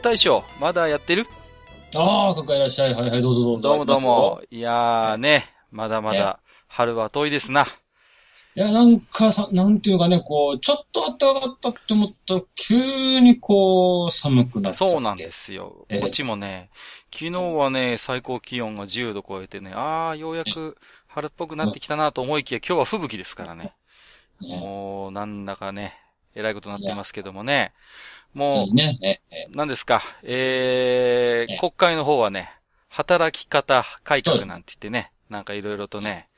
大将まだやってる？ああ、かかいらっしゃい。はいはい、どうぞどうぞ。どうもどうも。いやーね、まだまだ春は遠いですな。いや、なんかさ、なんていうかね、こう、ちょっと暖かかったって思ったら、急にこう、寒くなっちゃ。そうなんですよ。ええこっちもね、昨日はね、最高気温が10度超えてね、あー、ようやく春っぽくなってきたなと思いきや、今日は吹雪ですからね。ねもう、なんだかね、えらいことになってますけどもね。もいいね。何ですか、えー、ええ国会の方はね、働き方改革なんて言ってね、なんかいろいろとね、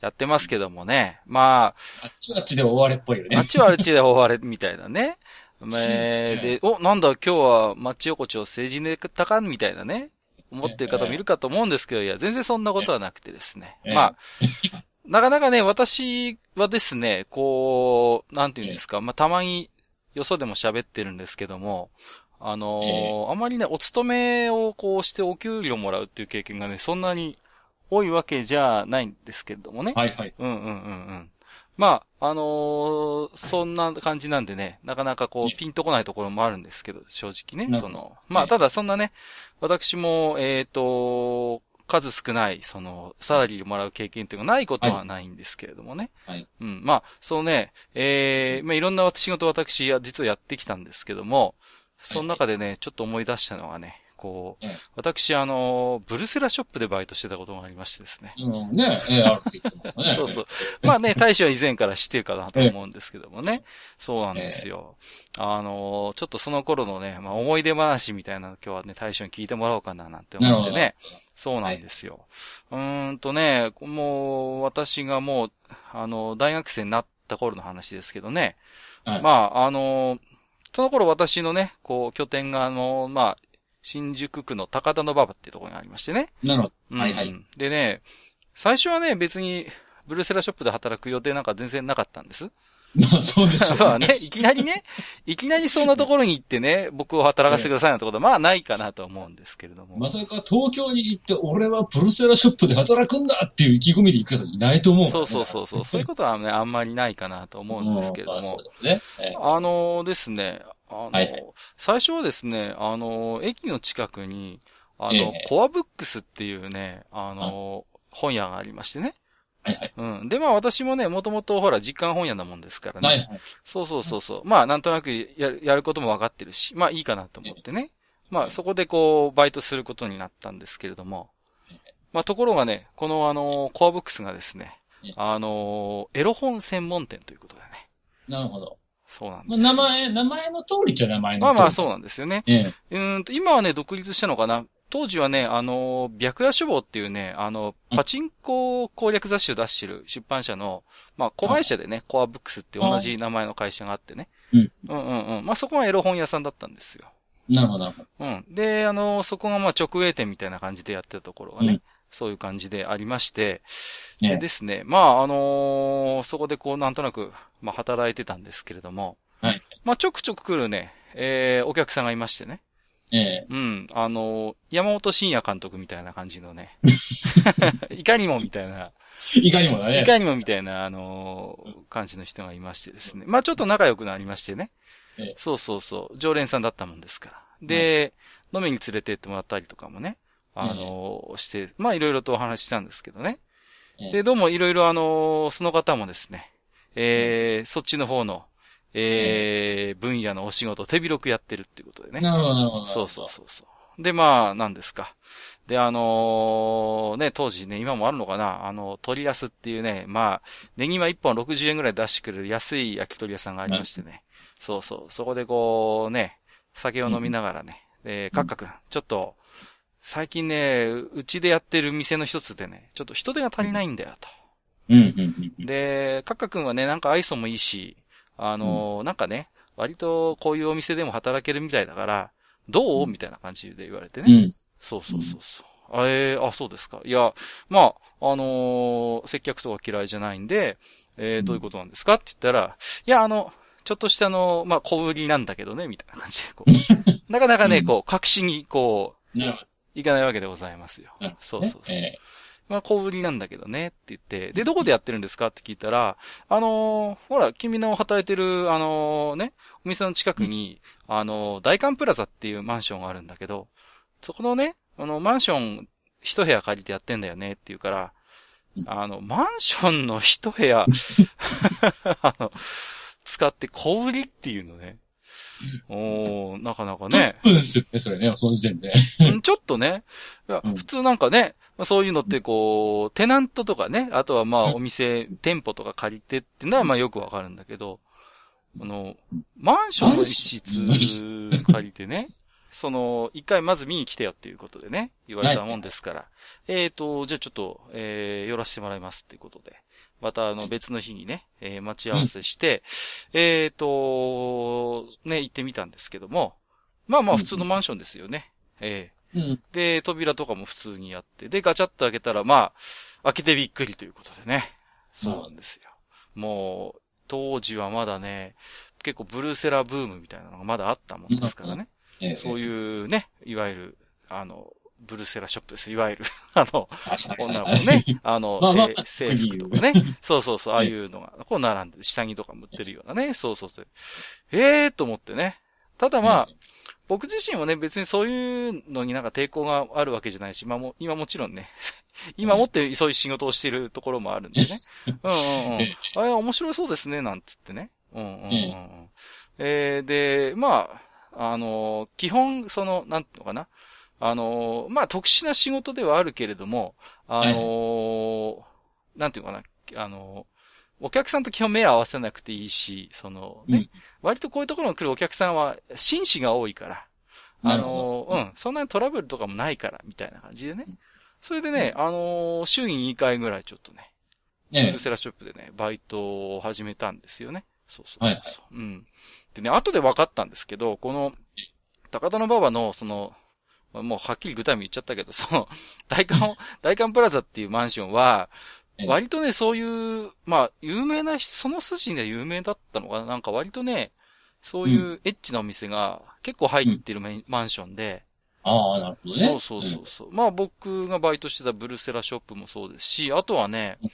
やってますけどもね。まあっちはあっちで終われっぽいよあ、あっね。ちはあっちで終われみたいなね。えーで、お、なんだ今日は町横丁政治ネタか？みたいなね。思ってる方もいるかと思うんですけど、いや、全然そんなことはなくてですね。ええまあ、なかなかね、私はですね、こう、なんていうんですか、まあ、たまに、よそでも喋ってるんですけども、あのーあまりね、お勤めをこうしてお給料もらうっていう経験がね、そんなに多いわけじゃないんですけれどもね。はいはい。うんうんうんうん。まあ、あのーそんな感じなんでね、なかなかこうピンとこないところもあるんですけど、正直ね、その、まあ、はいただそんなね、私も、えっ、と、数少ない、その、サラリーをもらう経験っていうのがないことはないんですけれどもね。はいうん。まあ、そうね、えー、まあ、いろんな仕事を私は実はやってきたんですけども、その中でね、ちょっと思い出したのはね、こうええ、私、あの、ブルセラショップでバイトしてたことがありましてですね。うん、ねえ、ええ、あるって言ってましたね。そうそう。まあね、大使は以前から知ってるかなと思うんですけどもね。そうなんですよ。あのーちょっとその頃のね、まあ思い出話みたいなの今日はね、大使に聞いてもらおうかななんて思ってね。そうなんですよ。うーんとね、もう、私がもう、あの、大学生になった頃の話ですけどね。はいまあ、あのーその頃私のね、こう、拠点があの、まあ、新宿区の高田の馬場っていうところにありましてね。なるほど。うんはいはい。でね、最初はね、別に、ブルセラショップで働く予定なんか全然なかったんです。まあ、そうでしょう まあね、いきなりね、いきなりそんなところに行ってね、僕を働かせてくださいなんてことは、まあないかなと思うんですけれども。まさか東京に行って、俺はブルセラショップで働くんだっていう意気込みで行く人いないと思うからそうね。そうそうそう。そういうことはね、あんまりないかなと思うんですけれどもうん まあね。ええあのですね、あの、はいはい最初はですね、あの、駅の近くに、あの、ええコアブックスっていうね、あの、本屋がありましてね。はいはい。うん。で、まあ私もね、もともとほら、実感本屋なもんですからね。はいはい。そうそうそうそう。まあ、なんとなくやる、やることも分かってるし、まあいいかなと思ってね。まあ、そこでこう、バイトすることになったんですけれども。まあ、ところがね、このあの、コアブックスがですねええ、あの、エロ本専門店ということでね。なるほど。そうなんまあです。名前、名前の通りっちゃ名前の通り。まあまあ、そうなんですよね。ええ。うーんと、今はね、独立したのかな当時はね、あの、白夜書房っていうね、あの、うんパチンコ攻略雑誌を出してる出版社の、まあ、子会社でね、コアブックスって同じ名前の会社があってね。うん。うんうんうん。まあ、そこがエロ本屋さんだったんですよ。なるほど、なるほど。うん。で、あの、そこがまあ直営店みたいな感じでやってたところがね、うんそういう感じでありまして、ねでですね、まあ、あのーそこでこう、なんとなく、まあ、働いてたんですけれども、はい。まあ、ちょくちょく来るね、えー、お客さんがいましてね、ええ。うん、あのー山本慎也監督みたいな感じのね、いかにもみたいな、いかにもだね。いかにもみたいな、あのー感じの人がいましてですね、まあ、ちょっと仲良くなりましてね、ええ。そうそうそう、常連さんだったもんですから。で、飲みに連れてってもらったりとかもね、あのーして、まあいろいろとお話ししたんですけどね。ええ。で、どうもいろいろあのーその方もですね、えーそっちの方の、えー分野のお仕事を手広くやってるっていうことでね。なるほど、なるほど。そうそうそうそう。で、まあ、何ですか。で、あのーね、当時ね、今もあるのかな、あの、鳥安っていうね、まあ、ネギマ1本60円ぐらい出してくれる安い焼き鳥屋さんがありましてね。そうそう。そこでこう、ね、酒を飲みながらね、えー、カッカ君、ちょっと、最近ね、うちでやってる店の一つでね、ちょっと人手が足りないんだよ、と。うん、うん、うん。で、カッカ君はね、なんか愛想もいいし、あのーなんかね、割とこういうお店でも働けるみたいだから、どう？うんみたいな感じで言われてね。うん。そうそうそうそう。あえーあ、そうですか。いや、まあ、あのー接客とか嫌いじゃないんで、えーうんどういうことなんですかって言ったら、いや、あの、ちょっとしたあの、まあ、小売りなんだけどね、みたいな感じで、こう。なかなかね、うんこう、確信に、こう。いかないわけでございますよ。そうそうそう。えまあ、小売りなんだけどね、って言って、で、どこでやってるんですかって聞いたら、あのーほら、君の働いてる、あのーね、お店の近くに、あのー大韓プラザっていうマンションがあるんだけど、そこのね、あの、マンション一部屋借りてやってんだよねって言うからう、んあの、マンションの一部屋、あの、使って小売りっていうのね。おー、なかなかトッね。プですよね、それね、その時点で。うんちょっとね、普通なんかね、まあそういうのってこう、テナントとかね、あとはまあうん。お店、店舗とか借りてってのはまあよくわかるんだけど、あの、マンションの一室借りてね、その、一回まず見に来てよっていうことでね、言われたもんですから、えっと、じゃあちょっと、えー、寄らせてもらいますっていうことで、またあの別の日にね、えー待ち合わせして、えっと、ね、行ってみたんですけども、まあまあ普通のマンションですよね。ええうん。で、扉とかも普通にあって、で、ガチャッと開けたら、まあ、開けてびっくりということでね。そうなんですよ。もう、当時はまだね、結構ブルーセラーブームみたいなのがまだあったもんですからね。ええそういうね、いわゆる、あの、ブルーセラーショップです。いわゆる、あの、女の子のね、あの、制服とかね。そうそうそう、ああいうのが、こう並んで、下着とかも売ってるようなね。そうそうそう。ええー、と思ってね。ただまあ、僕自身はね、別にそういうのになんか抵抗があるわけじゃないし、今も、今もちろんね、今もってそういう仕事をしているところもあるんでね。うんうんうん。あれ面白そうですね、なんつってね。うんうんうんうん。えー、で、まあ、あの、基本、その、なんていうのかな。あの、まあ、特殊な仕事ではあるけれども、あの、なんていうのかな。あの、お客さんと基本目を合わせなくていいし、その、ね、割とこういうところに来るお客さんは紳士が多いから、あのうん、そんなにトラブルとかもないから、みたいな感じでね。うん。それでね、あの、週に2回ぐらいちょっとね、ブえルーセラショップでね、バイトを始めたんですよね。そうそうそう。はいはうん。でね、後で分かったんですけど、この、高田の馬場の、その、もうはっきり具体名言っちゃったけど、その、大韓、大韓プラザっていうマンションは、ええ割とね、そういう、まあ、有名な、その筋で有名だったのかな？なんか割とね、そういうエッチなお店が結構入ってるメマンションで、ああ、なるほどね。そうそうそうそう。まあ僕がバイトしてたブルセラショップもそうですし、あとはね、うん。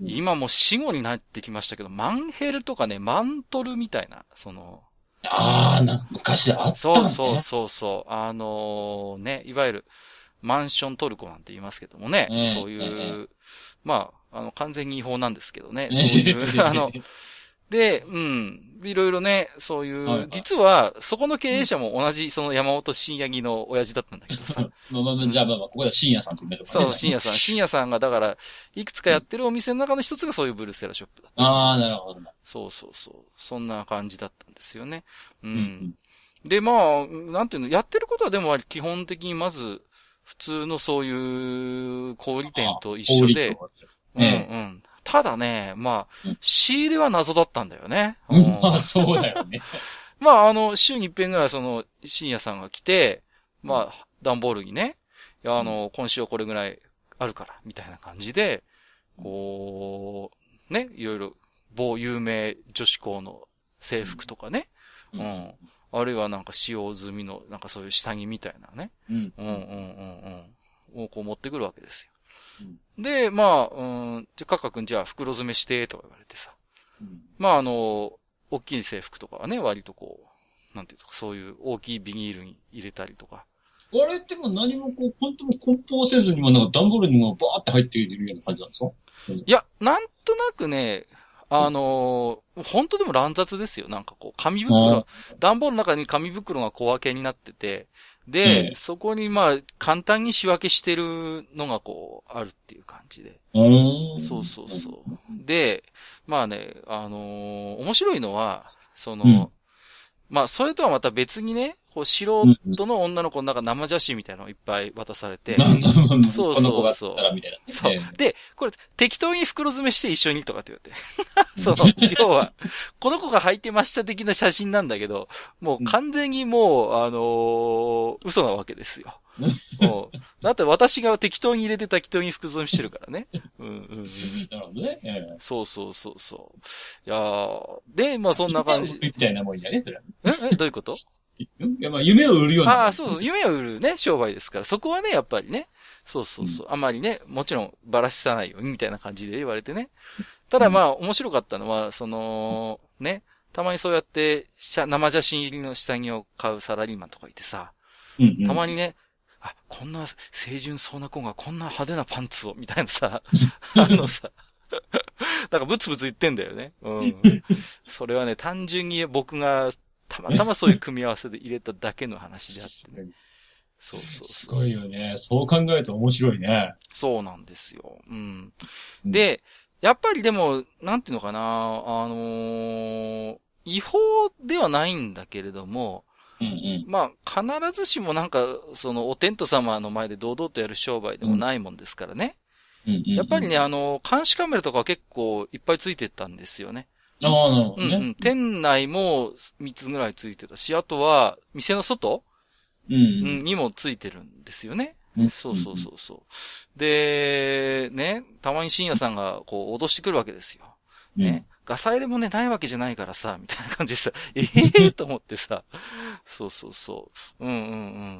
今もう死後になってきましたけど、マンヘルとかね、マントルみたいな、その、ああ、な昔あったそね。うそうそうそう、あのね、いわゆる、マンショントルコなんて言いますけどもね、ええそういう、え。まあ、あの、完全に違法なんですけどね、えそういう、あの、で、うん、いろいろね、そういう、はいはい実は、そこの経営者も同じ、その山本慎八木の親父だったんだけどさ、まあまあまあ、じゃあまあまあ、ここでは深夜さんと言いましょうかね。そう、深夜さん。深夜さんが、だから、いくつかやってるお店の中の一つがそういうブルーセラショップだった。ああ、なるほどな。そうそうそう。そんな感じだったんですよね。う。うんん。で、まあ、なんていうの、やってることはでも基本的にまず、普通のそういう小売店と一緒で、うんうえん。ただね、まあうん、仕入れは謎だったんだよね。まあ、そうだよね。まあ、あの、週に一遍ぐらいその、深夜さんが来て、まあ、段ボールにね、いや、あの、今週はこれぐらいあるから、みたいな感じで、こう、ね、いろいろ、某有名女子校の制服とかね、ううんん。あるいはなんか使用済みの、なんかそういう下着みたいなね、うん。うんうんうんうん。をこう持ってくるわけですよ。で、まあ、うん、じゃ、カッカ君じゃあ袋詰めして、とか言われてさ。うんまあ、あの、大きい制服とかはね、割とこう、なんていうか、そういう大きいビニールに入れたりとか。あれってもう何もこう、本当も梱包せずにもなんか段ボールにもバーって入っているような感じなんですか？いや、なんとなくね、あのー本当でも乱雑ですよ。なんかこう、紙袋、段ボールの中に紙袋が小分けになってて、で、ええそこにまあ、簡単に仕分けしてるのがこう、あるっていう感じで。そうそうそう。で、まあね、あのー面白いのは、その、うんまあ、それとはまた別にね、こう、素人の女の子の中生写真みたいなのをいっぱい渡されて。なんだろうそうそうそうこの子がったらみたいなね。そうえ。で、これ、適当に袋詰めして一緒にとかって言われて。その、要は、この子が履いてました的な写真なんだけど、もう完全にもう、あのー嘘なわけですよ。だって私が適当に入れて適当に服詰めしてるからね。うんうんうん。なるほどね。ええそうそうそうそう。いやーで、まあそんな感じ。みたいなもんやね、それは。ええどういうこと？いや、まあ、夢を売るような。ああ、そうそう、夢を売るね、商売ですから。そこはね、やっぱりね。そうそうそう。あまりね、もちろんばらしさないようにみたいな感じで言われてね。ただまあ、面白かったのは、その、ね、たまにそうやって、写生写真入りの下着を買うサラリーマンとかいてさ、うんうんたまにね、あ、こんな清純そうな子がこんな派手なパンツを、みたいなさ、あのさ、なんかブツブツ言ってんだよね。うん。それはね、単純に僕がたまたまそういう組み合わせで入れただけの話であってね。そうそうすそう。ごいよね。そう考えると面白いね。そうなんですよ。うん。うんで、やっぱりでも、なんていうのかな、あのー違法ではないんだけれども、うんうん。まあ、必ずしもなんか、その、お天道様の前で堂々とやる商売でもないもんですからね。うんうんうんやっぱりね、、あの、監視カメラとか結構いっぱいついてたんですよね。ああ、なるほどね。うんうん。店内も3つぐらいついてたし、あとは、店の外、うんにもついてるんですよね。うんそうそうそうそう。で、ね、たまに深夜さんがこう脅してくるわけですよ。うん。ね。ガサ入れもね、ないわけじゃないからさ、みたいな感じでさ、え えー、と思ってさ、そうそうそう。うんうんう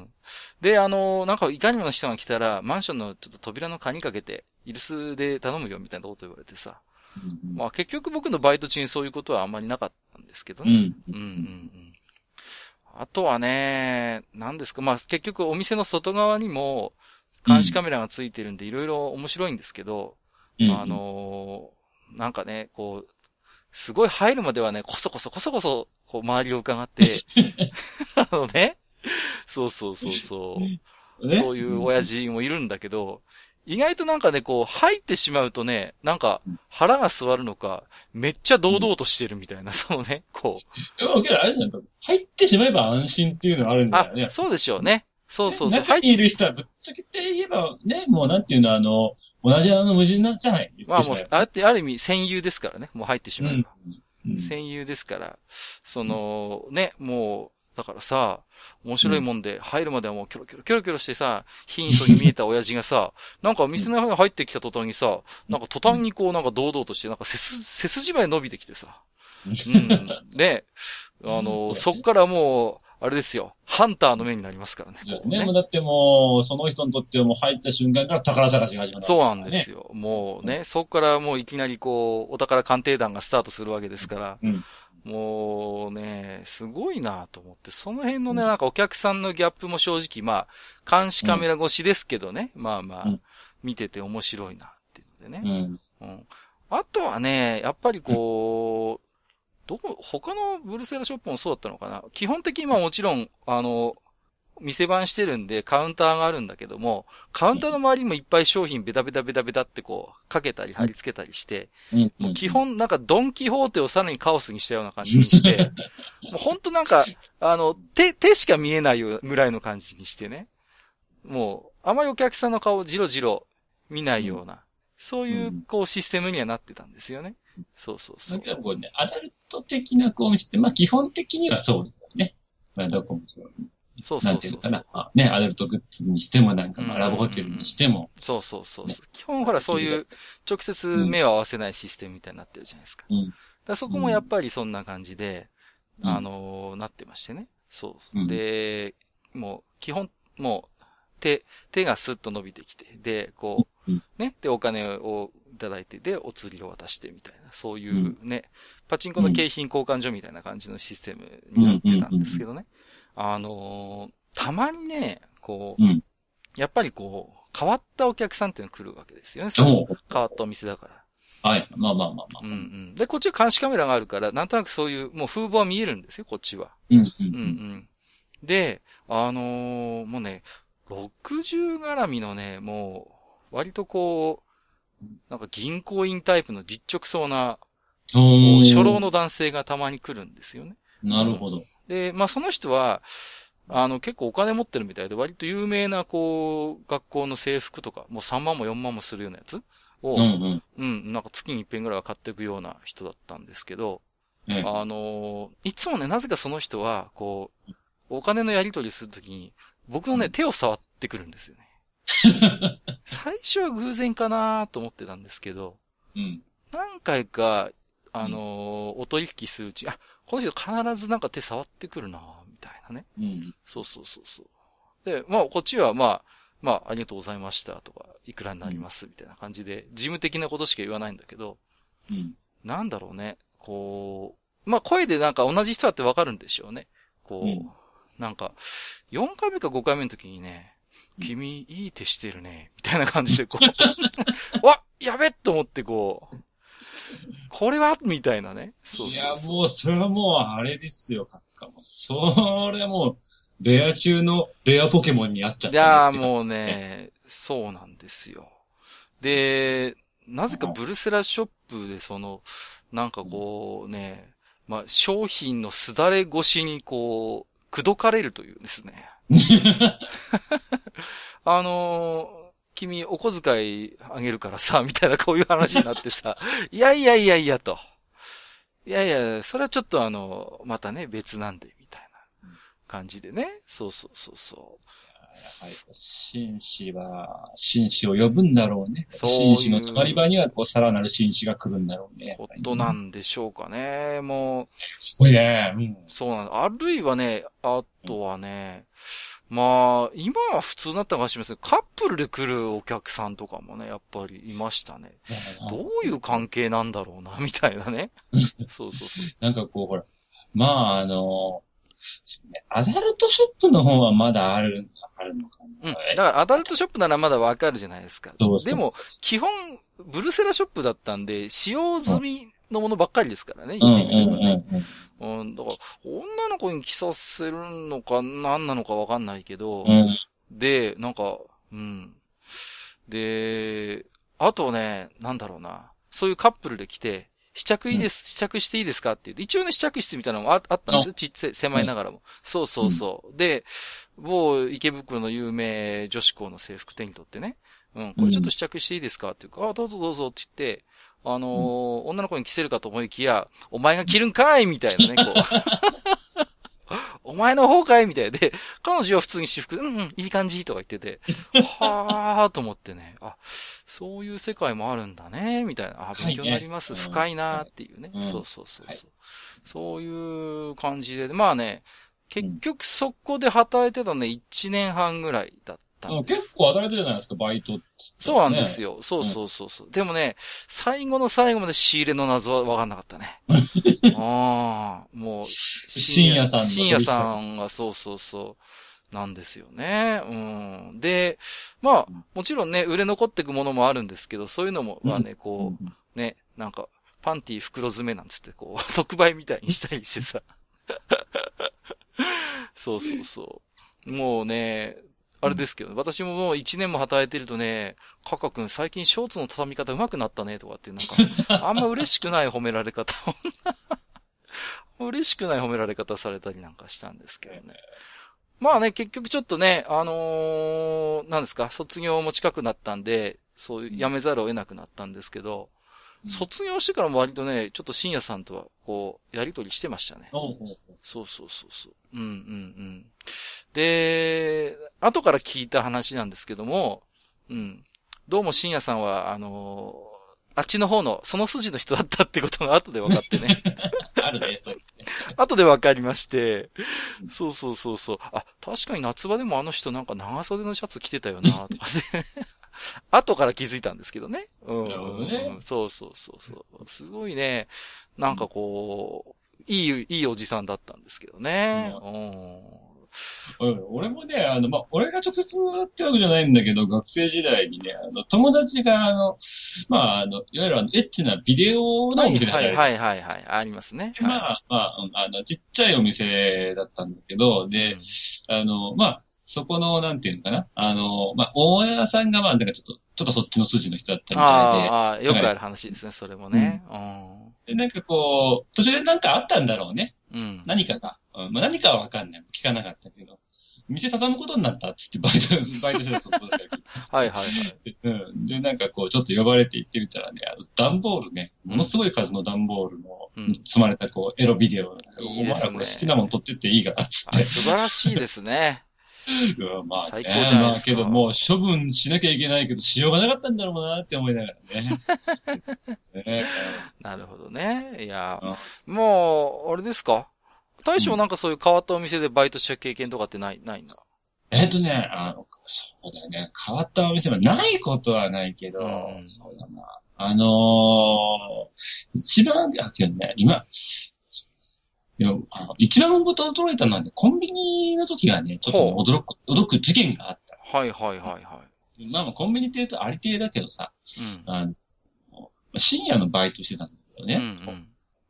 ん。で、あの、なんかいかにもの人が来たら、マンションのちょっと扉の鍵かけて、イルスで頼むよ、みたいなこと言われてさ。まあ結局僕のバイト中にそういうことはあんまりなかったんですけどね。うん。うんうんうん。あとはね、何ですか、まあ結局お店の外側にも監視カメラがついてるんでいろいろ面白いんですけど、うんあ、のーなんかね、こう、すごい入るまではね、こそこそこそこそ、こう周りを伺って、あのね、そうそうそうそう。ねそういう親父もいるんだけど、意外となんかね、こう、入ってしまうとね、なんか、腹が座るのか、めっちゃ堂々としてるみたいな、そのね、こう。あれなんだ入ってしまえば安心っていうのがあるんだあよね。、そうでしょうね。そうそうそう。中にいる人はぶっちゃけて言えば、ね、もうなんていうの、あの、同じ穴の無人なんじゃない？まあもう、あれってある意味戦友ですからね。もう入ってしまえば。うん戦友ですから、その、ね、もう、だからさ、面白いもんで、入るまではもうキョロキョロキョロキョロしてさ、貧相に見えた親父がさ、なんか店の中に入ってきた途端にさ、なんか途端にこうなんか堂々として、なんか背筋まで伸びてきてさ。うん。で、あの、そっからもう、あれですよ、ハンターの目になりますからね。こうね、もうだってもう、その人にとってはもう入った瞬間から宝探しが始まる。そうなんですよ。もうね、そこからもういきなりこう、お宝鑑定団がスタートするわけですから、うんもうね、すごいなと思って、その辺のね、なんかお客さんのギャップも正直、まあ、監視カメラ越しですけどね、まあまあうん、見てて面白いなっていうのでうね。ん。うん。あとはね、やっぱりこう、どこ、他のブルセラショップもそうだったのかな？基本的にまあもちろん、あの、店番してるんでカウンターがあるんだけども、カウンターの周りにもいっぱい商品ベタベタベタベタってこう、かけたり貼り付けたりして、うん。もう基本なんかドンキホーテをさらにカオスにしたような感じにして、もうほんとなんか、あの、手、手しか見えないよぐらいの感じにしてね。もう、あまりお客さんの顔をじろじろ見ないような、そういうう、こう、システムにはなってたんですよね。そうそうそう。だけどこうね、アダルト的なこうお店って、まあ基本的にはそうだよね。まあどこもそう。そうなそうそうそうんていうのかな。あね、アダルトグッズにしてもなんか、まあうんラブホテルにしても。そうそうそうそう。基本ほらそういう直接目を合わせないシステムみたいになってるじゃないですか。うんだそこもやっぱりそんな感じで、うんあのーなってましてね。そう。うんで、もう基本、もう手、手がスッと伸びてきて、で、こう、うんね、で、お金をいただいて、で、お釣りを渡してみたいな、そういうね、パチンコの景品交換所みたいな感じのシステムになってたんですけどね。あのーたまにね、こう、うんやっぱりこう、変わったお客さんっていうのが来るわけですよね。そう変わったお店だから。はい。まあまあまあまあ。うんうん。で、こっちは監視カメラがあるから、なんとなくそういう、もう風貌は見えるんですよ、こっちは。うん。う。うんうんん。で、あのーもうね、60絡みのね、もう、割とこう、なんか銀行員タイプの実直そうな、初老の男性がたまに来るんですよね。なるほど。で、で、まあその人は、あの、結構お金持ってるみたいで、割と有名な、こう、学校の制服とか、もう3万も4万もするようなやつを、うんうん。うん、なんか月に一遍ぐらいは買っていくような人だったんですけど、ええあのーいつもね、なぜかその人は、こう、お金のやり取りするときに、僕のね、うん手を触ってくるんですよね。最初は偶然かなと思ってたんですけど、うん。何回か、あのーお取引するうち、あ、この人必ずなんか手触ってくるなみたいなね。うん。そうそうそうそう。で、まあ、こっちは、まあ、まあ、ありがとうございましたとか、いくらになりますみたいな感じで、事務的なことしか言わないんだけど、うん。なんだろうね。こう、まあ、声でなんか同じ人だってわかるんでしょうね。こう、うんなんか、4回目か5回目の時にね、うん君、いい手してるね、みたいな感じで、こう、わやべっと思って、こう、これは？みたいなね。そういや、そうそう。もう、それはもう、あれですよ、カッカも。それはもう、レア中のレアポケモンにあっちゃった、いやーもうね、そうなんですよ。で、なぜかブルセラショップでその、なんかこうね、まあ商品のすだれ越しにこう、口説かれるというですね。あのー君お小遣いあげるからさ、みたいなこういう話になってさ、いやいやいやいやと。いやいや、それはちょっとあの、またね、別なんで、みたいな感じでね。そうそうそうそう。はい。紳士は、紳士を呼ぶんだろうね。そう紳士のたまり場には、こう、さらなる紳士が来るんだろうね。ことなんでしょうかね。もすごいね。うん。う、そうなんあるいはね、あとはね、まあ、今は普通になったかもしれませんカップルで来るお客さんとかもね、やっぱりいましたね。どういう関係なんだろうな、みたいなね。そうそうそう。なんかこう、ほら、まあ、あの、アダルトショップの方はまだある、あるのかな。うん。だからアダルトショップならまだわかるじゃないですか。そうそうでも、基本、ブルセラショップだったんで、使用済みのものばっかりですからね、うん言ってみればね。うんうんうん、だから、女の子に着させるのか何なのかわかんないけど、うん。うん。で、なんか、うん。で、あとね、なんだろうな。そういうカップルで来て、試着いいです、試着していいですかって言って、一応ね、試着室みたいなのもああったんですよ。ちっちゃい、狭いながらも。そうそうそう。で、某池袋の有名女子校の制服手に取ってね。うん、これちょっと試着していいですかっていうか、あ、どうぞどうぞって言って、あのー女の子に着せるかと思いきや、お前が着るんかいみたいなね、こう。お前の方かいみたいで、彼女は普通に私服で、うんうん、いい感じとか言ってて、はーと思ってね、あ、そういう世界もあるんだね、みたいな、あ、勉強になります、うん。深いなっていうね、うん。そうそうそうそう、はい。そういう感じで、まあね、結局そこで働いてたのね、1年半ぐらいだったんです。結構働いてるじゃないですか、バイトって、そうなんですよ。よ。そうそうそうそう。でもね、最後の最後まで仕入れの謎は分かんなかったね。あ あ、もう、深夜さんの深夜さんがそうそうそう。なんですよね。うん。で、まあ、もちろんね、売れ残っていくものもあるんですけど、そういうのも、まあね、こう、ね、なんか、パンティ袋詰めなんつって、こう、特売みたいにしたりしてさ。そうそうそう。もうね、あれですけど、私ももう一年も働いてるとね、カカ君最近ショーツの畳み方上手くなったねとかってなんか、あんま嬉しくない褒められ方を。嬉しくない褒められ方されたりなんかしたんですけどね。まあね、結局ちょっとね、あのー、なんですか、卒業も近くなったんで、そういう、辞めざるを得なくなったんですけど、うん卒業してからも割とね、ちょっと深夜さんとは、こう、やりとりしてましたね。そうそうそうそう。うんうんうん。で、後から聞いた話なんですけども、うん。どうも深夜さんは、あのーあっちの方の、その筋の人だったってことが後で分かってね。あるね、そう。後で分かりまして。そうそうそうそう。あ、確かに夏場でもあの人なんか長袖のシャツ着てたよな、とかね。後から気づいたんですけどね。うん。なるほどねそうそうそうそう。すごいね、なんかこう、いい、いいおじさんだったんですけどね。うん。うん俺もね、あの、まあ、俺が直接ってわけじゃないんだけど、学生時代にね、あの、友達が、あの、まあ、あの、いわゆるあの、エッチなビデオのおはい店ではい働いてはいはいはい。ありますね。でまあ、まあ、うんあの、ちっちゃいお店だったんだけど、で、あの、まあ、そこの、なんていうのかな、あの、まあ、大家さんが、まあ、なんかちょっと、ちょっとそっちの筋の人だったみたいああ、よくある話ですね、それもね。で、で、なんかこう、途中でなんかあったんだろうね。うん。うん。何かが。うんまあ、何かはわかんない。聞かなかったけど、店畳むことになったっつってバイト、バイトしてたそこですからはいはいはい。うん。で、なんかこう、ちょっと呼ばれて行ってみたらね、あの、段ボールね、ものすごい数の段ボールの、うん積まれたこう、エロビデオ。いいですねお前らこれ好きなもん撮ってっていいかな、つって。あ素晴らしいですね。うんまあ、ね、最高じゃないですかまあけどもう処分しなきゃいけないけど、しようがなかったんだろうなって思いながらね。ねなるほどね。いやう、もう、あれですか？大将なんかそういう変わったお店でバイトした経験とかってない、ないんだ？えっとね、あの、そうだよね。変わったお店はないことはないけど、うんそうだな。あのー一番、あ、けどね、今、いやあの一番驚いたのはね、コンビニの時がね、ちょっと驚く、驚く事件があった。はいはいはいはまあまあ、コンビニって言うとありていだけどさ、い。うん。あの深夜のバイトしてたんだけどね、うんうん。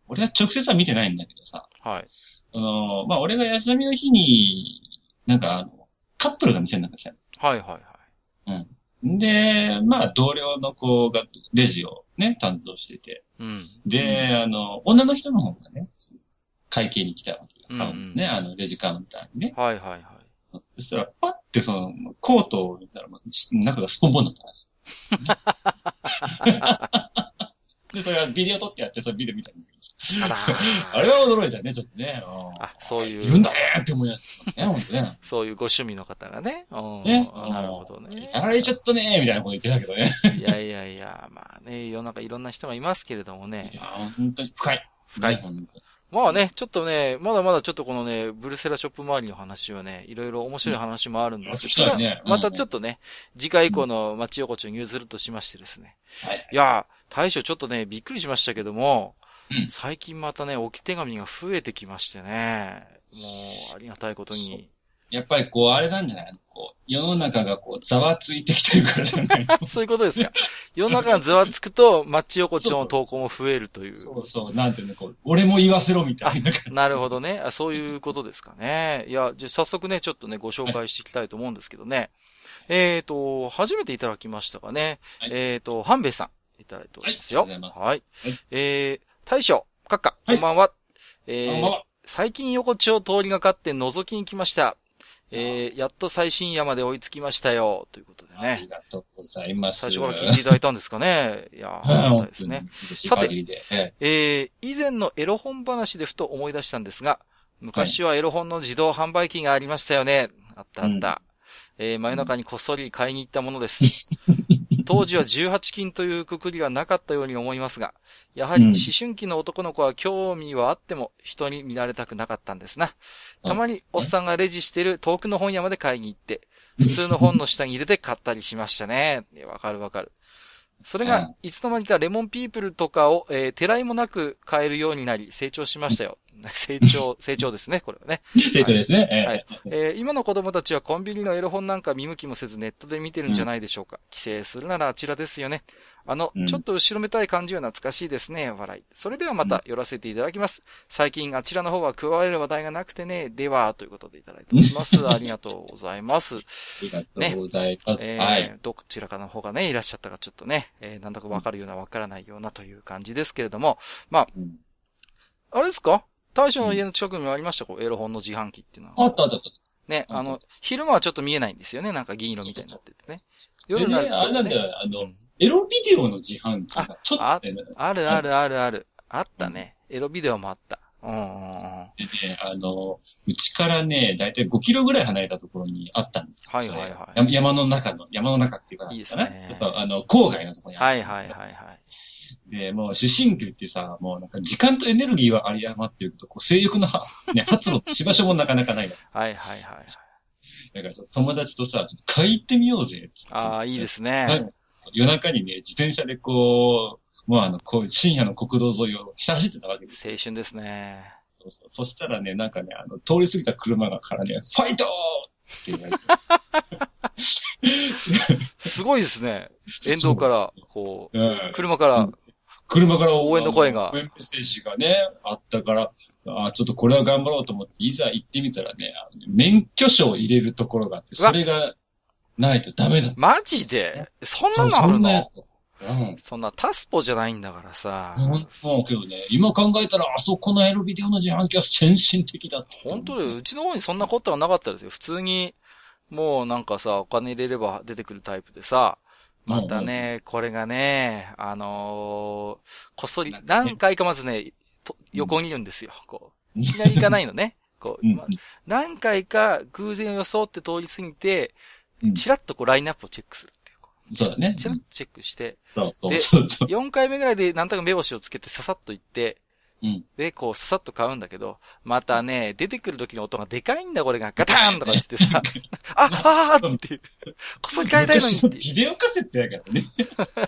俺は直接は見てないんだけどさ、はい。あの、まあ、俺が休みの日に、なんかあの、カップルが店の中来たのはいはいはい。で、まあ、同僚の子がレジをね、担当してて。うん。で、あの、女の人の方がね、会計に来たわけよ。カウンね、あの、レジカウンターにね。はいはいはい。そしたら、パッてその、コートを見たら、中がスポンポンだったんですよ。で、それはビデオ撮ってやって、そのビデオ見たんだけどあら あれは驚いたね、ちょっとね。うんあ、そういう。いるんだねって思いましたね、ほんとね。そういうご趣味の方がね。うんね。なるほどね。やられちゃったね、みたいなこと言ってたけどね。いやいやいや、まあね、世の中いろんな人がいますけれどもいね。や、本当に深い。深いまあね、ちょっとね、まだまだちょっとこのね、ブルセラショップ周りの話はね、いろいろ面白い話もあるんですけど、ねまたちょっとね、次回以降の町横丁に譲るとしましてですね。はい。いやー、大将ちょっとね、びっくりしましたけども、うん最近またね、置き手紙が増えてきましてね、もう、ありがたいことに。やっぱりこう、あれなんじゃない？のこう、世の中がこう、ざわついてきてるからじゃない？の そういうことですか。世の中がざわつくと、町横丁の投稿も増えるという。そうそう、なんていうの、こう、俺も言わせろみたいな感じ。なるほどねあ。そういうことですかね。いや、じゃあ早速ね、ちょっとね、ご紹介していきたいと思うんですけどね。えっ、と、初めていただきましたかね。はいえっ、と、半兵衛さん、いただいておりますよ。はいい。はいえー、大将、閣下、はいこんばんは。えー最近横丁通りがかって覗きに来ました。えー、やっと最新夜まで追いつきましたよ。ということであねり。がとうございます。最初から聞いていただいたんですかね。いや、ありはい、がたい本当にですね。嬉しい限りで。ええー、以前のエロ本話でふと思い出したんですが、昔はエロ本の自動販売機がありましたよね。あったあった。えー、真夜中にこっそり買いに行ったものです。当時は18金というくくりはなかったように思いますが、やはり思春期の男の子は興味はあっても人に見られたくなかったんですな。たまにおっさんがレジしてる遠くの本屋まで買いに行って、普通の本の下に入れて買ったりしましたね。わかるわかる。それが、いつの間にかレモンピープルとかを、えー、てらいもなく買えるようになり、成長しましたよ。成長、成長ですね、これはね。え成長ですね。ええはいえー今の子供たちはコンビニのエロ本なんか見向きもせずネットで見てるんじゃないでしょうか。帰省するならあちらですよね。あの、うんちょっと後ろめたい感じは懐かしいですね、笑い。それではまた寄らせていただきます。最近あちらの方は加える話題がなくてね、では、ということでいただいております。ありがとうございます。ありがとうございます。えーはい。どちらかの方がね、いらっしゃったかちょっとね、えーなんだかわかるようなわからないようなという感じですけれども、うんあれですか？大将の家の近くにもありました？こう、エロ本の自販機っていうのは。あったあったあった。ね、うんあの、昼間はちょっと見えないんですよね。なんか銀色みたいになっててね。夜になると、ね。あれなんだよ、あのうん、エロビデオの自販機がちょっとね、あるあるあるある。あったね。エロビデオもあった。うんうんうん。でね、あの、うちからね、だいたい5キロぐらい離れたところにあったんですよ。はいはいはい山の中の、山の中っていうかなんいいですねちょっとあの、郊外のところにある。はいはいはいはい。で、もう、思春期ってさ、もうなんか時間とエネルギーは有り余ってるけど、こう性欲のは、ね、発露し場所もなかなかないの。はいはいはい。だからさ、友達とさ、ちょっと買い行ってみようぜ。ああ、いいですねはい。夜中にね、自転車でこう、もうあの、こう、深夜の国道沿いをひた走ってたわけですよ。青春ですね。そうそうそしたらね、なんかね、あの、通り過ぎた車がからね、ファイトって言われて。すごいですね。沿道から、こうんう、車から、車から応援の声が応援メッセージがね、あったから、あーちょっとこれは頑張ろうと思って、いざ行ってみたらね、免許証を入れるところがあって、それがないとダメだ。マジで？そんなそうのあるの？そんなやつだ。うん。そんなタスポじゃないんだからさ。もうけどね、今考えたら、あそこのエロビデオの自販機は先進的だった。本当で、うちの方にそんなことはなかったですよ。普通に、もうなんかさ、お金入れれば出てくるタイプでさ、またね、これがね、あのーこっそり何回かまずね、横にいるんですよ。こう。いきなり行かないのね。こう、うんま何回か偶然を装って通り過ぎてう、んチラッとこうラインナップをチェックするっていうこそうだねう。。チラッとチェックして、そうそうでそうそう。4回目ぐらいでなんとか目星をつけてささっと行って、うん。で、こう、ささっと買うんだけど、またね、出てくる時の音がでかいんだ、これが。ガターンとか言ってさ、あ、あーっていう。こっそり買いたいのにって。ビデオカセットやからね。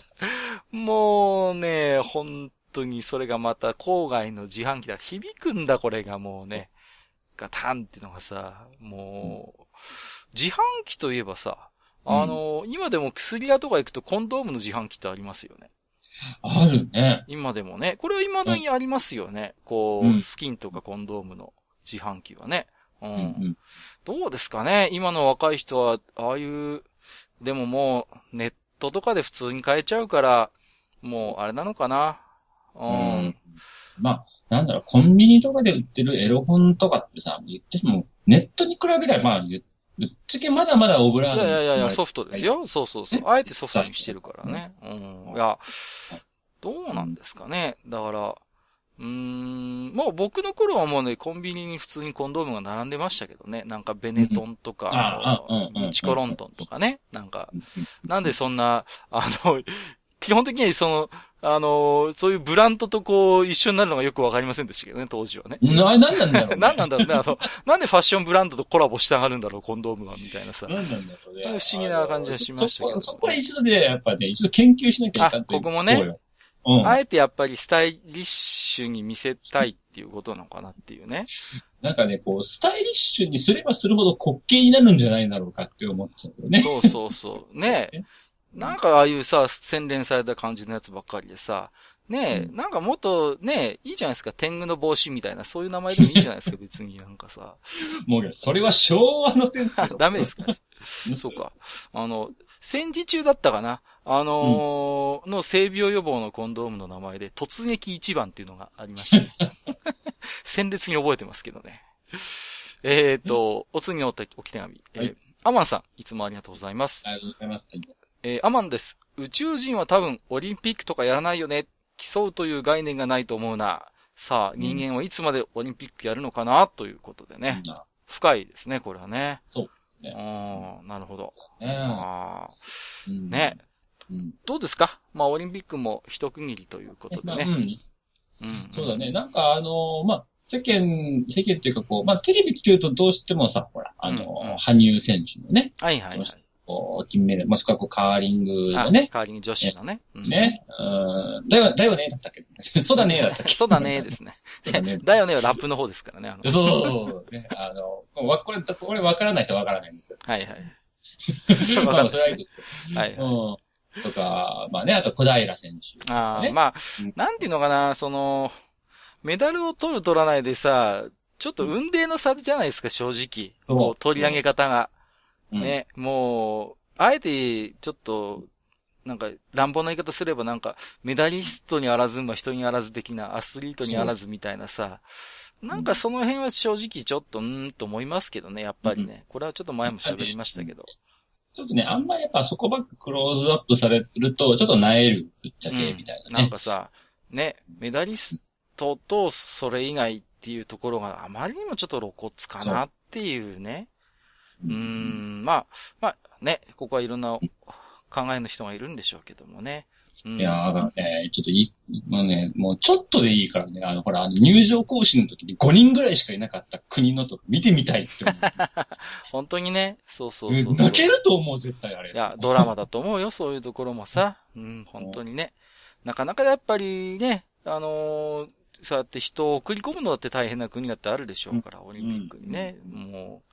もうね、本当にそれがまた郊外の自販機だ。響くんだ、これがもうね。ガタンっていうのがさ、もう、自販機といえばさ、あの、今でも薬屋とか行くとコンドームの自販機ってありますよね。あるね。今でもね。これは未だにありますよね。こう、うんスキンとかコンドームの自販機はね。う。うんんどうですかね？今の若い人は、ああいう、でももう、ネットとかで普通に買えちゃうから、もう、あれなのかな？う。うん。うんん。まあ、なんだろう、コンビニとかで売ってるエロ本とかってさ、言っても、ネットに比べれば、まあ、ぶぶっちゃけまだまだオブラーいトいやいやいや、ソフトですよ。そうそうそう。あえてソフトにしてるからね。うん。いや、どうなんですかね。だから、うーん、もう僕の頃はもうね、コンビニに普通にコンドームが並んでましたけどね。なんかベネトンとか、チコロントンとかね。なんか、うんなんでそんな、あの、基本的にはその、あの、そういうブランドとこう一緒になるのがよくわかりませんでしたけどね、当時はね。な、なんなんだろう、ね。何なんだろうね、あの、なんでファッションブランドとコラボしたがるんだろう、コンドームは、みたいなさ。なんなんだろうね。不思議な感じはしましたけどそこ、そこは一度で、やっぱね、一度研究しなきゃいかんといここもね。うん。あえてやっぱりスタイリッシュに見せたいっていうことなのかなっていうね。なんかね、こう、スタイリッシュにすればするほど滑稽になるんじゃないだろうかって思っちゃうよね。そうそうそう。ねえ。なんかああいうさ、洗練された感じのやつばっかりでさ、ねえ、うんなんかもっとね、いいじゃないですか。天狗の帽子みたいな、そういう名前でもいいじゃないですか、別になんかさ。もう、それは昭和のセンスでしょダメですかそうか。あの、戦時中だったかなあのーの性病予防のコンドームの名前で、突撃一番っていうのがありましたね。鮮烈に覚えてますけどね。えっ、と、お次のお手おき手紙。えーはいアマンさん、いつもありがとうございます。ありがとうございます。えーアマンです。宇宙人は多分オリンピックとかやらないよね。競うという概念がないと思うな。さあ、うん人間はいつまでオリンピックやるのかな？ということでね。うん深いですね、これはね。そうねうん、なるほど。ねああ、うんね。うん。どうですか？まあ、オリンピックも一区切りということでね。まあうん。うん。そうだね。。なんか、あのまあ、世間、世間っていうかこう、まあ、テレビつけるとどうしてもさ、ほら、あのうんうん羽生選手のね、はいはいはい。金メダル、もしくはこう、カーリングあのね、代わりに女子のね。うんね、うん、だよ、だよね、だったっけ？そうだね、だったっけ？そうだね、ですね。だよねはラップの方ですからね。そうそうそう。ね、あの、わ、これ、これ分からない人は分からないんですよ。はいはい。まあ、それはいいですけはい。ど。うん。とか、まあね、あと小平選手。ああ、ねまあうん、なんていうのかな、その、メダルを取る取らないでさ、ちょっと運命の差じゃないですか、正直。そう、取り上げ方が。うん。ね、もう、あえて、ちょっと、なんか、乱暴な言い方すればなんか、メダリストにあらず、まあ人にあらず的な、アスリートにあらずみたいなさ、なんかその辺は正直ちょっと、うーんと思いますけどね、やっぱりね。これはちょっと前も喋りましたけど。ちょっとね、あんまりやっぱそこばっかクローズアップされると、ちょっと萎える、ぶっちゃけ、みたいなね。なんかさ、ね、メダリストとそれ以外っていうところがあまりにもちょっと露骨かなっていうね。うーん、まあ、まあね、ここはいろんな考えの人がいるんでしょうけどもね。うんいやー、ね、ちょっといい、もうね、もうちょっとでいいからね、あの、ほら、あの、入場行進の時に5人ぐらいしかいなかった国のとこ見てみたいって思う。本当にね、そうそうそう。泣けると思う、絶対あれ。いや、ドラマだと思うよ、そういうところもさ。うん、本当にね。なかなかやっぱりね、あのーそうやって人を送り込むのだって大変な国だってあるでしょうから、オリンピックにね。もう、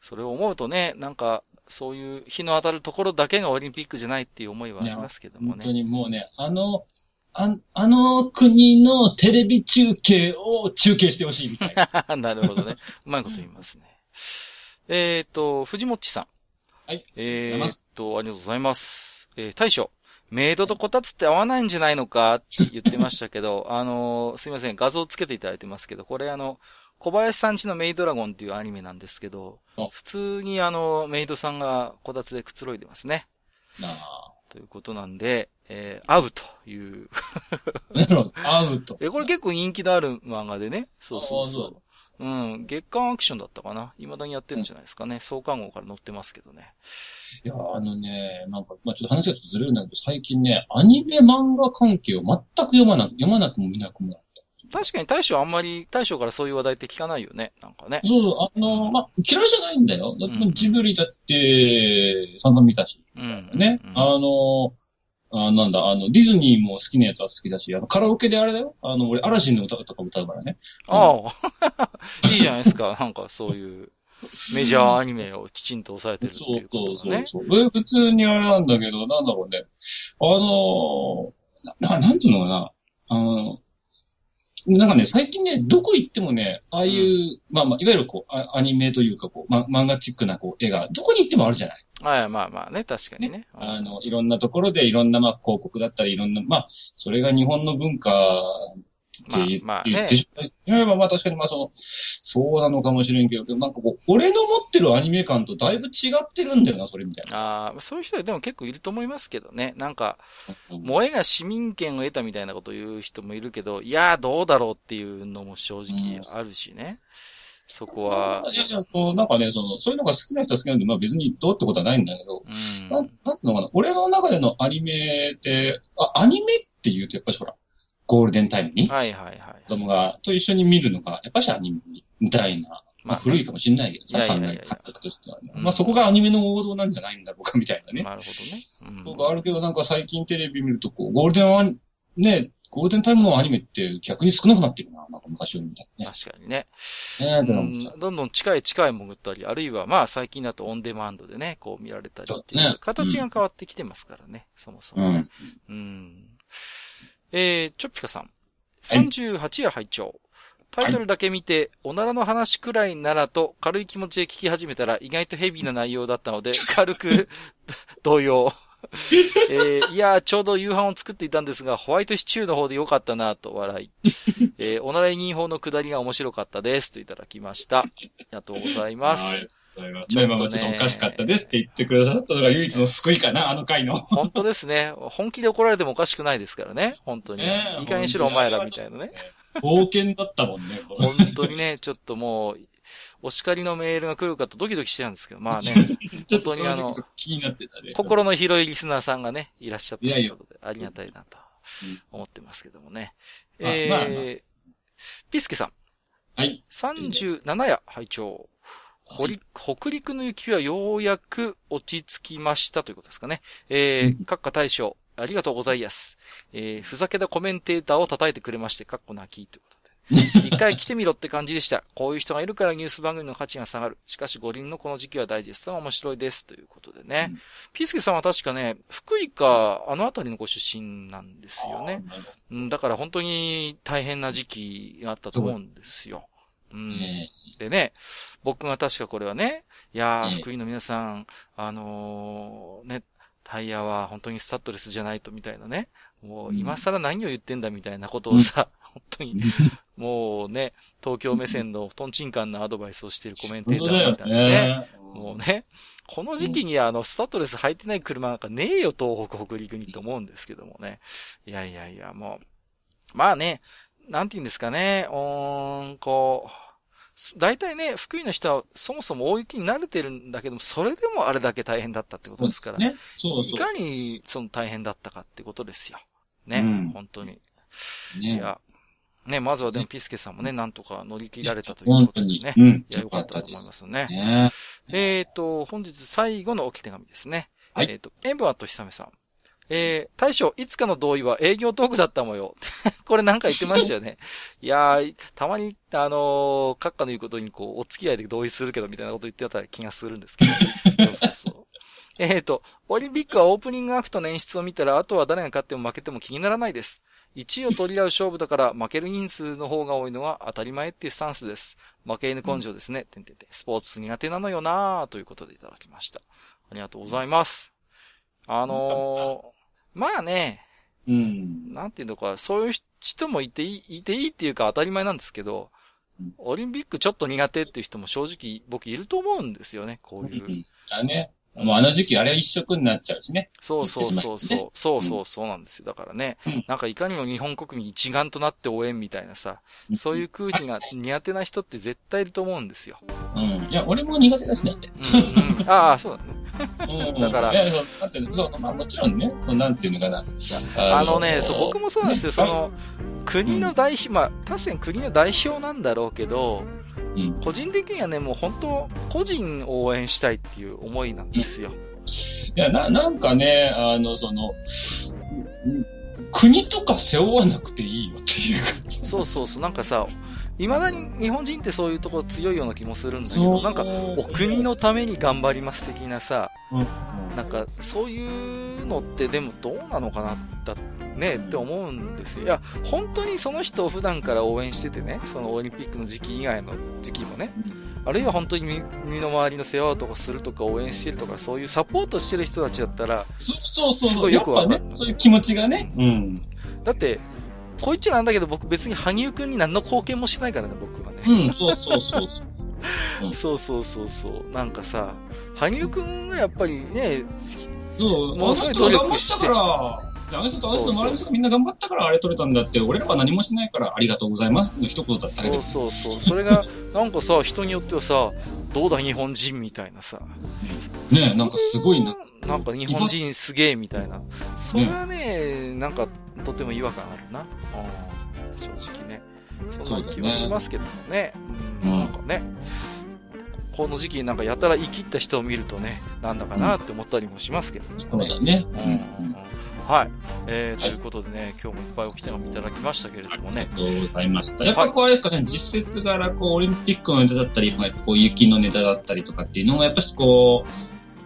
それを思うとね、なんか、そういう日の当たるところだけがオリンピックじゃないっていう思いはありますけどもね。本当にもうね、あの、ああの国のテレビ中継を中継してほしいみたいな。なるほどね。うまいこと言いますね。えっ、と、藤もっちさん。はいえっと、ありがとうございます。えー大将。メイドとこたつって合わないんじゃないのかって言ってましたけど、あの、すいません、画像つけていただいてますけど、これあの、小林さんちのメイドラゴンっていうアニメなんですけど、普通にあの、メイドさんがこたつでくつろいでますね。なあ。ということなんで、えー、会うという。会うと。え、これ結構人気のある漫画でね。そうそうそう。うん。月刊アクションだったかな未だにやってるんじゃないですかね。うん、創刊号から載ってますけどね。いや、あのね、なんか、まあちょっと話がちょっとずれるんだけど、最近ね、アニメ漫画関係を全く読まなく、読まなくも見なくもなった。確かに大将あんまり、大将からそういう話題って聞かないよね。なんかね。そうそう。あの、まあ、嫌いじゃないんだよ。だってジブリだって、散々見たし。うん。ね。うんうん、あの、あなんだ、あの、ディズニーも好きなやつは好きだし、あの、カラオケであれだよ。あの、俺、アラジンの歌とか歌うからね。ああ。いいじゃないですか。なんかそういう、メジャーアニメをきちんと抑えてるっていうことね。そうそうそう。普通にあれなんだけど、なんだろうね。あのな、なんていうのかな。あの、なんかね、最近ね、どこ行ってもね、ああいう、うん、まあまあ、いわゆるこう、アニメというか、こう、ま、漫画チックなこう、絵が、どこに行ってもあるじゃない。はい、まあまあね、確かにね。ねあの、いろんなところでいろんな、まあ、広告だったり、いろんな、まあ、それが日本の文化って言,、まあ、まあね、ってしまえば、まあ確かにまあその、そうなのかもしれんけど、なんかこう、俺の持ってるアニメ感とだいぶ違ってるんだよな、それみたいな。ああ、そういう人でも結構いると思いますけどね。なんか、萌えが市民権を得たみたいなことを言う人もいるけど、いや、どうだろうっていうのも正直あるしね。うんそこは。いやいや、そう、なんかね、その、そういうのが好きな人は好きなんで、まあ別にどうってことはないんだけど、うん、ななんつうのかな、俺の中でのアニメって、あ、アニメって言うとやっぱりほら、ゴールデンタイムに、はいはいはい。子供が、と一緒に見るのが、やっぱしアニメみたいな。まあ、古いかもしれないけどさ、考え、感覚としてはね。まあ、そこがアニメの王道なんじゃないんだろうか、みたいなね。なるほどね。うん。そうがあるけど、なんか最近テレビ見ると、こう、ゴールデンは、ね、ゴールデンタイムのアニメって逆に少なくなってるな、なんか昔よりみたいなね。確かにね。ねうん、どんどん近い近い潜ったり、あるいはまあ最近だとオンデマンドでね、こう見られたりっていう形が変わってきてますからね、そもそもね。うん。うん、えー、チョッピカさん。38夜拝聴タイトルだけ見て、おならの話くらいならと軽い気持ちで聞き始めたら意外とヘビーな内容だったので、軽く 動揺。えー、いやちょうど夕飯を作っていたんですが、ホワイトシチューの方でよかったなと笑い。えー、おなら委任法の下りが面白かったですといただきました。ありがとうございます。はい。ちょっとね、まあちょっとおかしかったですって言ってくださったのが唯一の救いかな、あの回の。本当ですね。本気で怒られてもおかしくないですからね。本当に。ね、いい加減しろお前らみたいなね。冒険だったもんね。本当にね、ちょっともう、お叱りのメールが来るかとドキドキしてたんですけど、まあね、本当にあの、気になってたね。心の広いリスナーさんがね、いらっしゃったということで、ありがたいなと思ってますけどもね。うん、えー、まあまあ、ピスケさん。はい。37夜拝聴はい、北陸の雪はようやく落ち着きましたということですかね。えー、閣下大将、ありがとうございます。えー、ふざけたコメンテーターを叩いてくれまして、かっこ泣きということで。一回来てみろって感じでした。こういう人がいるからニュース番組の価値が下がる。しかし五輪のこの時期はダイジェストは面白いです。ということでね。うん、ピースケさんは確かね、福井か、あの辺りのご出身なんですよね。うん、だから本当に大変な時期があったと思うんですよ。うん。でね、僕が確かこれはね、いやー、福井の皆さん、あのー、ね、タイヤは本当にスタッドレスじゃないとみたいなね。もう今更何を言ってんだみたいなことをさ、うん、本当に、もうね、東京目線のトンチンカンなアドバイスをしているコメンテーターみたいなね。ねもうね、この時期にあの、スタッドレス履いてない車なんかねえよ、東北、北陸にと思うんですけどもね。いやいやいや、もう、まあね、なんて言うんですかね、うーん、こう、大体ね、福井の人はそもそも大雪に慣れてるんだけども、それでもあれだけ大変だったってことですから。ね。そうそういかにその大変だったかってことですよ。ね。うん、本当に。ね。いや、ね、まずはでもピスケさんもね、なんとか乗り切られたということでね。うん。いや、よかったと思いますね。ねえっ、ー、と、本日最後の置き手紙ですね。はい。えっ、ー、と、エンブアとひさめさん。えー、大将、いつかの同意は営業トークだったもよ。これなんか言ってましたよね。いやー、たまに、あのー、閣下の言うことにこう、お付き合いで同意するけど、みたいなこと言ってた気がするんですけど。そうそうそう。えっ、と、オリンピックはオープニングアクトの演出を見たら、あとは誰が勝っても負けても気にならないです。1位を取り合う勝負だから負ける人数の方が多いのは当たり前っていうスタンスです。負け犬根性ですね。てんてんてん。スポーツ苦手なのよなーということでいただきました。ありがとうございます。あのー、まあね、うん。なんていうのか、そういう人もいていい、いていいっていうか当たり前なんですけどうん、オリンピックちょっと苦手っていう人も正直僕いると思うんですよね、こういう。うんだね。もうあの時期あれは一色になっちゃうしね。そうそうそうそう。言ってそうそうそうなんですよ。だからね、うんなんかいかにも日本国民一丸となって応援みたいなさ、そういう空気が苦手な人って絶対いると思うんですよ。うん。いや、俺も苦手だしね。うん、うん。ああ、そうだね。うん。だからいや、そう、だって、そう、まあもちろんね、そう、なんていうのかな。あのね、そう、僕もそうなんですよ。ねその、国の代表、まあ、確かに国の代表なんだろうけど、うん。個人的にはね、もう本当、個人を応援したいっていう思いなんですよ。いや、な、なんかね、あの、その、うん国とか背負わなくていいよっていう感じ。そうそうそう、なんかさ、未だに日本人ってそういうところ強いような気もするんだけど、なんか、お国のために頑張ります的なさ、うん、なんか、そういうのってでもどうなのかな、だね、って思うんですよ。いや、本当にその人を普段から応援しててね、そのオリンピックの時期以外の時期もね、あるいは本当に身身の回りの世話とかするとか応援してるとか、そういうサポートしてる人たちだったら、そうそうそう。すごいよくわかるね、そういう気持ちがね。うん。だって、こいつなんだけど僕別に羽生くんに何の貢献もしてないからね、僕はね。うん、そうそうそうそう。うんそうそうそうそう。なんかさ、羽生くんがやっぱりね、そう、ものすごい努力してから、あの人とあの人の周りの人がみんな頑張ったからあれ取れたんだって、俺らは何もしないからありがとうございますの一言だったけどそう。そうそう。それが、なんかさ、人によってはさ、どうだ日本人みたいなさ。ねなんかすごいな。なんか日本人すげえみたいな。それはね、なんかとても違和感あるな。うん正直ね。そんな気はしますけどもね。うん、うんなんかね。この時期なんかやたら生きった人を見るとね、なんだかなって思ったりもしますけどね。そうだね。うんうんはい。えー、ということでね、今日もいっぱいおき手紙いただきましたけれどもね。ありがとうございました。やっぱこうあれですかね、実説柄、こう、オリンピックのネタだったり、まあこう、雪のネタだったりとかっていうのも、やっぱしこ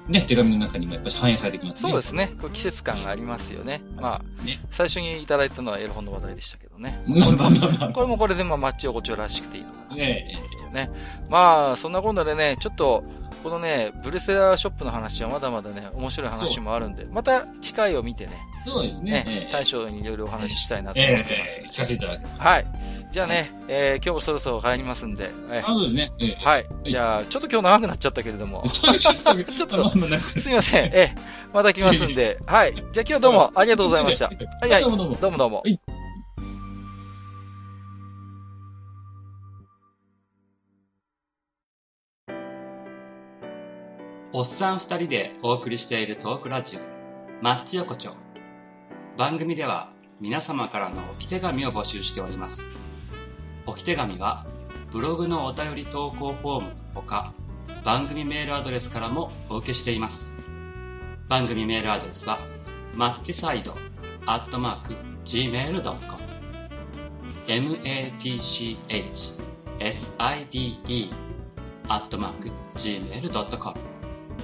う、ね、手紙の中にもやっぱし反映されてきますね。そうですね。こう季節感がありますよね。まあ、ね最初にいただいたのはエロ本の話題でしたけどね。まあまあまあまあ。これもこれでまあマッチ横丁らしくていいのかなねね。まあ、そんな今度でね、ちょっと、このね、ブルセラーショップの話はまだまだね、面白い話もあるんで、また機会を見てね、そうですね。ねえ、え大将にいろいろお話ししたいなとえ思ってますえ。聞かせていただきます。はい。じゃあね、えー今日もそろそろ帰りますんで、そうですね。ええはい。じゃあ、ちょっと今日長くなっちゃったけれども、ちょっとすいません。ええ、また来ますんで、はい。じゃあ今日どうもありがとうございました。はいはい。どうもどうも。どうもどうも。はいおっさん二人でお送りしているトークラジオ、マッチ横丁。番組では皆様からの置き手紙を募集しております。置き手紙はブログのお便り投稿フォームのほか、番組メールアドレスからもお受けしています。番組メールアドレスは、マッチサイドアットマーク gmail.com matchside アットマーク gmail.com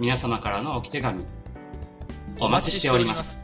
皆様からの置き手紙、お待ちしております。